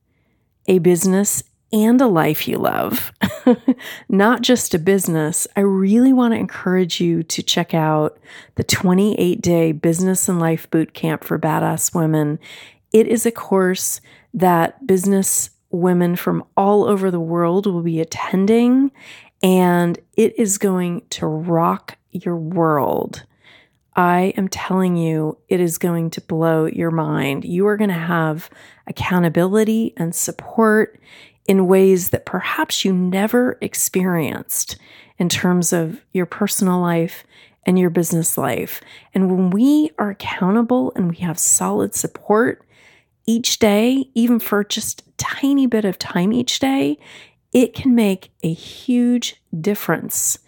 a business and a life you love, not just a business, I really want to encourage you to check out the 28 day business and life boot camp for badass women. It is a course that business women from all over the world will be attending, and it is going to rock your world. I am telling you, it is going to blow your mind. You are going to have accountability and support in ways that perhaps you never experienced in terms of your personal life and your business life. And when we are accountable and we have solid support each day, even for just a tiny bit of time each day, it can make a huge difference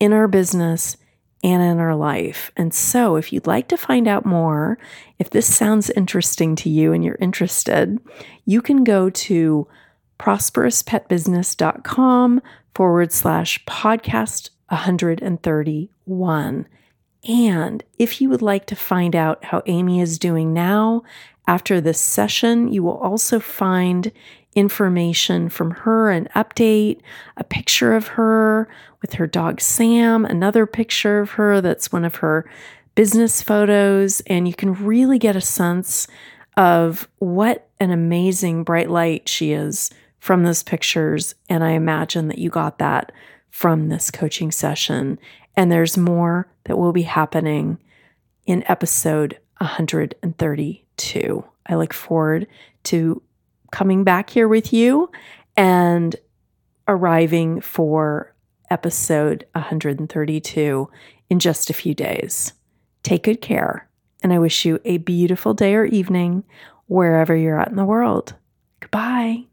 in our business and in our life. And so, if you'd like to find out more, if this sounds interesting to you and you're interested, you can go to prosperouspetbusiness.com forward slash podcast 131. And if you would like to find out how Amy is doing now after this session, you will also find information from her an update, a picture of her with her dog Sam, another picture of her that's one of her business photos. And you can really get a sense of what an amazing bright light she is from those pictures. And I imagine that you got that from this coaching session. And there's more that will be happening in episode 132. I look forward to coming back here with you and arriving for episode 132 in just a few days. Take good care, and I wish you a beautiful day or evening wherever you're at in the world. Goodbye.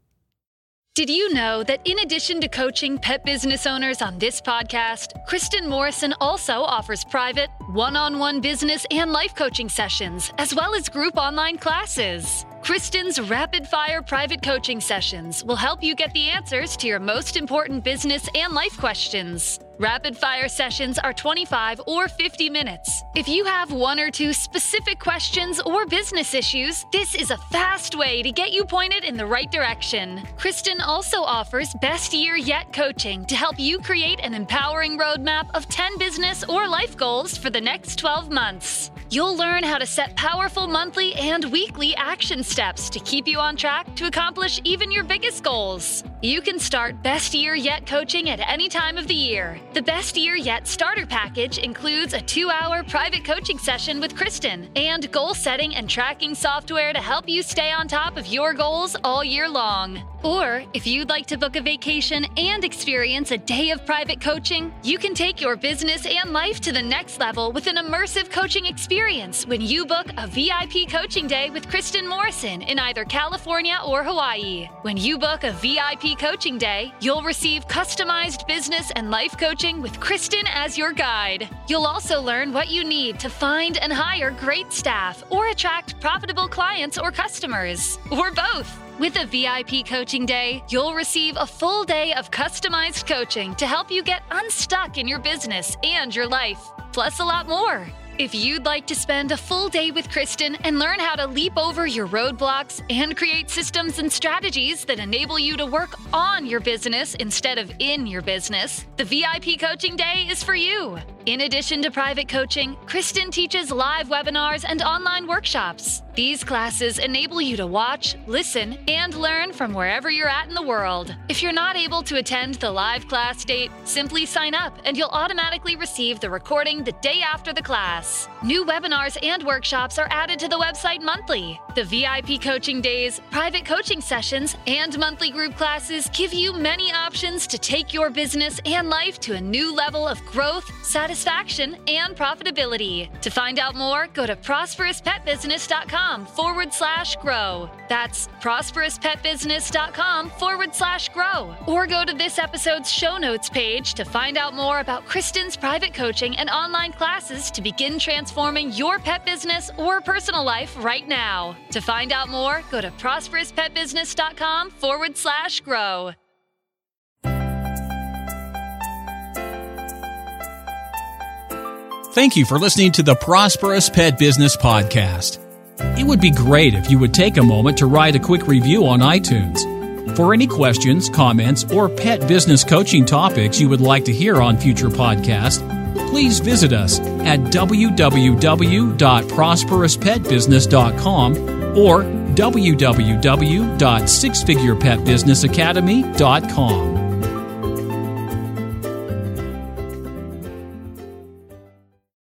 Did you know that in addition to coaching pet business owners on this podcast, Kristin Morrison also offers private, one on one business and life coaching sessions, as well as group online classes? Kristin's rapid fire private coaching sessions will help you get the answers to your most important business and life questions. Rapid fire sessions are 25 or 50 minutes. If you have one or two specific questions or business issues, this is a fast way to get you pointed in the right direction. Kristin also offers Best Year Yet coaching to help you create an empowering roadmap of 10 business or life goals for the next 12 months. You'll learn how to set powerful monthly and weekly action steps to keep you on track to accomplish even your biggest goals. You can start Best Year Yet coaching at any time of the year. The Best Year Yet starter package includes a two hour private coaching session with Kristin and goal setting and tracking software to help you stay on top of your goals all year long. Or if you'd like to book a vacation and experience a day of private coaching, you can take your business and life to the next level with an immersive coaching experience when you book a VIP coaching day with Kristin Morrison in either California or Hawaii. When you book a VIP coaching day, you'll receive customized business and life coaching with Kristin as your guide. You'll also learn what you need to find and hire great staff or attract profitable clients or customers, or both. With a VIP coaching day, you'll receive a full day of customized coaching to help you get unstuck in your business and your life, plus a lot more. If you'd like to spend a full day with Kristin and learn how to leap over your roadblocks and create systems and strategies that enable you to work on your business instead of in your business, the VIP Coaching Day is for you. In addition to private coaching, Kristin teaches live webinars and online workshops. These classes enable you to watch, listen, and learn from wherever you're at in the world. If you're not able to attend the live class date, simply sign up and you'll automatically receive the recording the day after the class. New webinars and workshops are added to the website monthly. The VIP coaching days, private coaching sessions, and monthly group classes give you many options to take your business and life to a new level of growth, satisfaction, and profitability. To find out more, go to prosperouspetbusiness.com forward slash grow. That's prosperouspetbusiness.com forward slash grow. Or go to this episode's show notes page to find out more about Kristin's private coaching and online classes to begin transforming your pet business or personal life right now. To find out more, go to prosperouspetbusiness.com forward slash grow. Thank you for listening to the Prosperous Pet Business Podcast. It would be great if you would take a moment to write a quick review on iTunes. For any questions, comments, or pet business coaching topics you would like to hear on future podcasts, please visit us at www.prosperouspetbusiness.com or www.sixfigurepetbusinessacademy.com.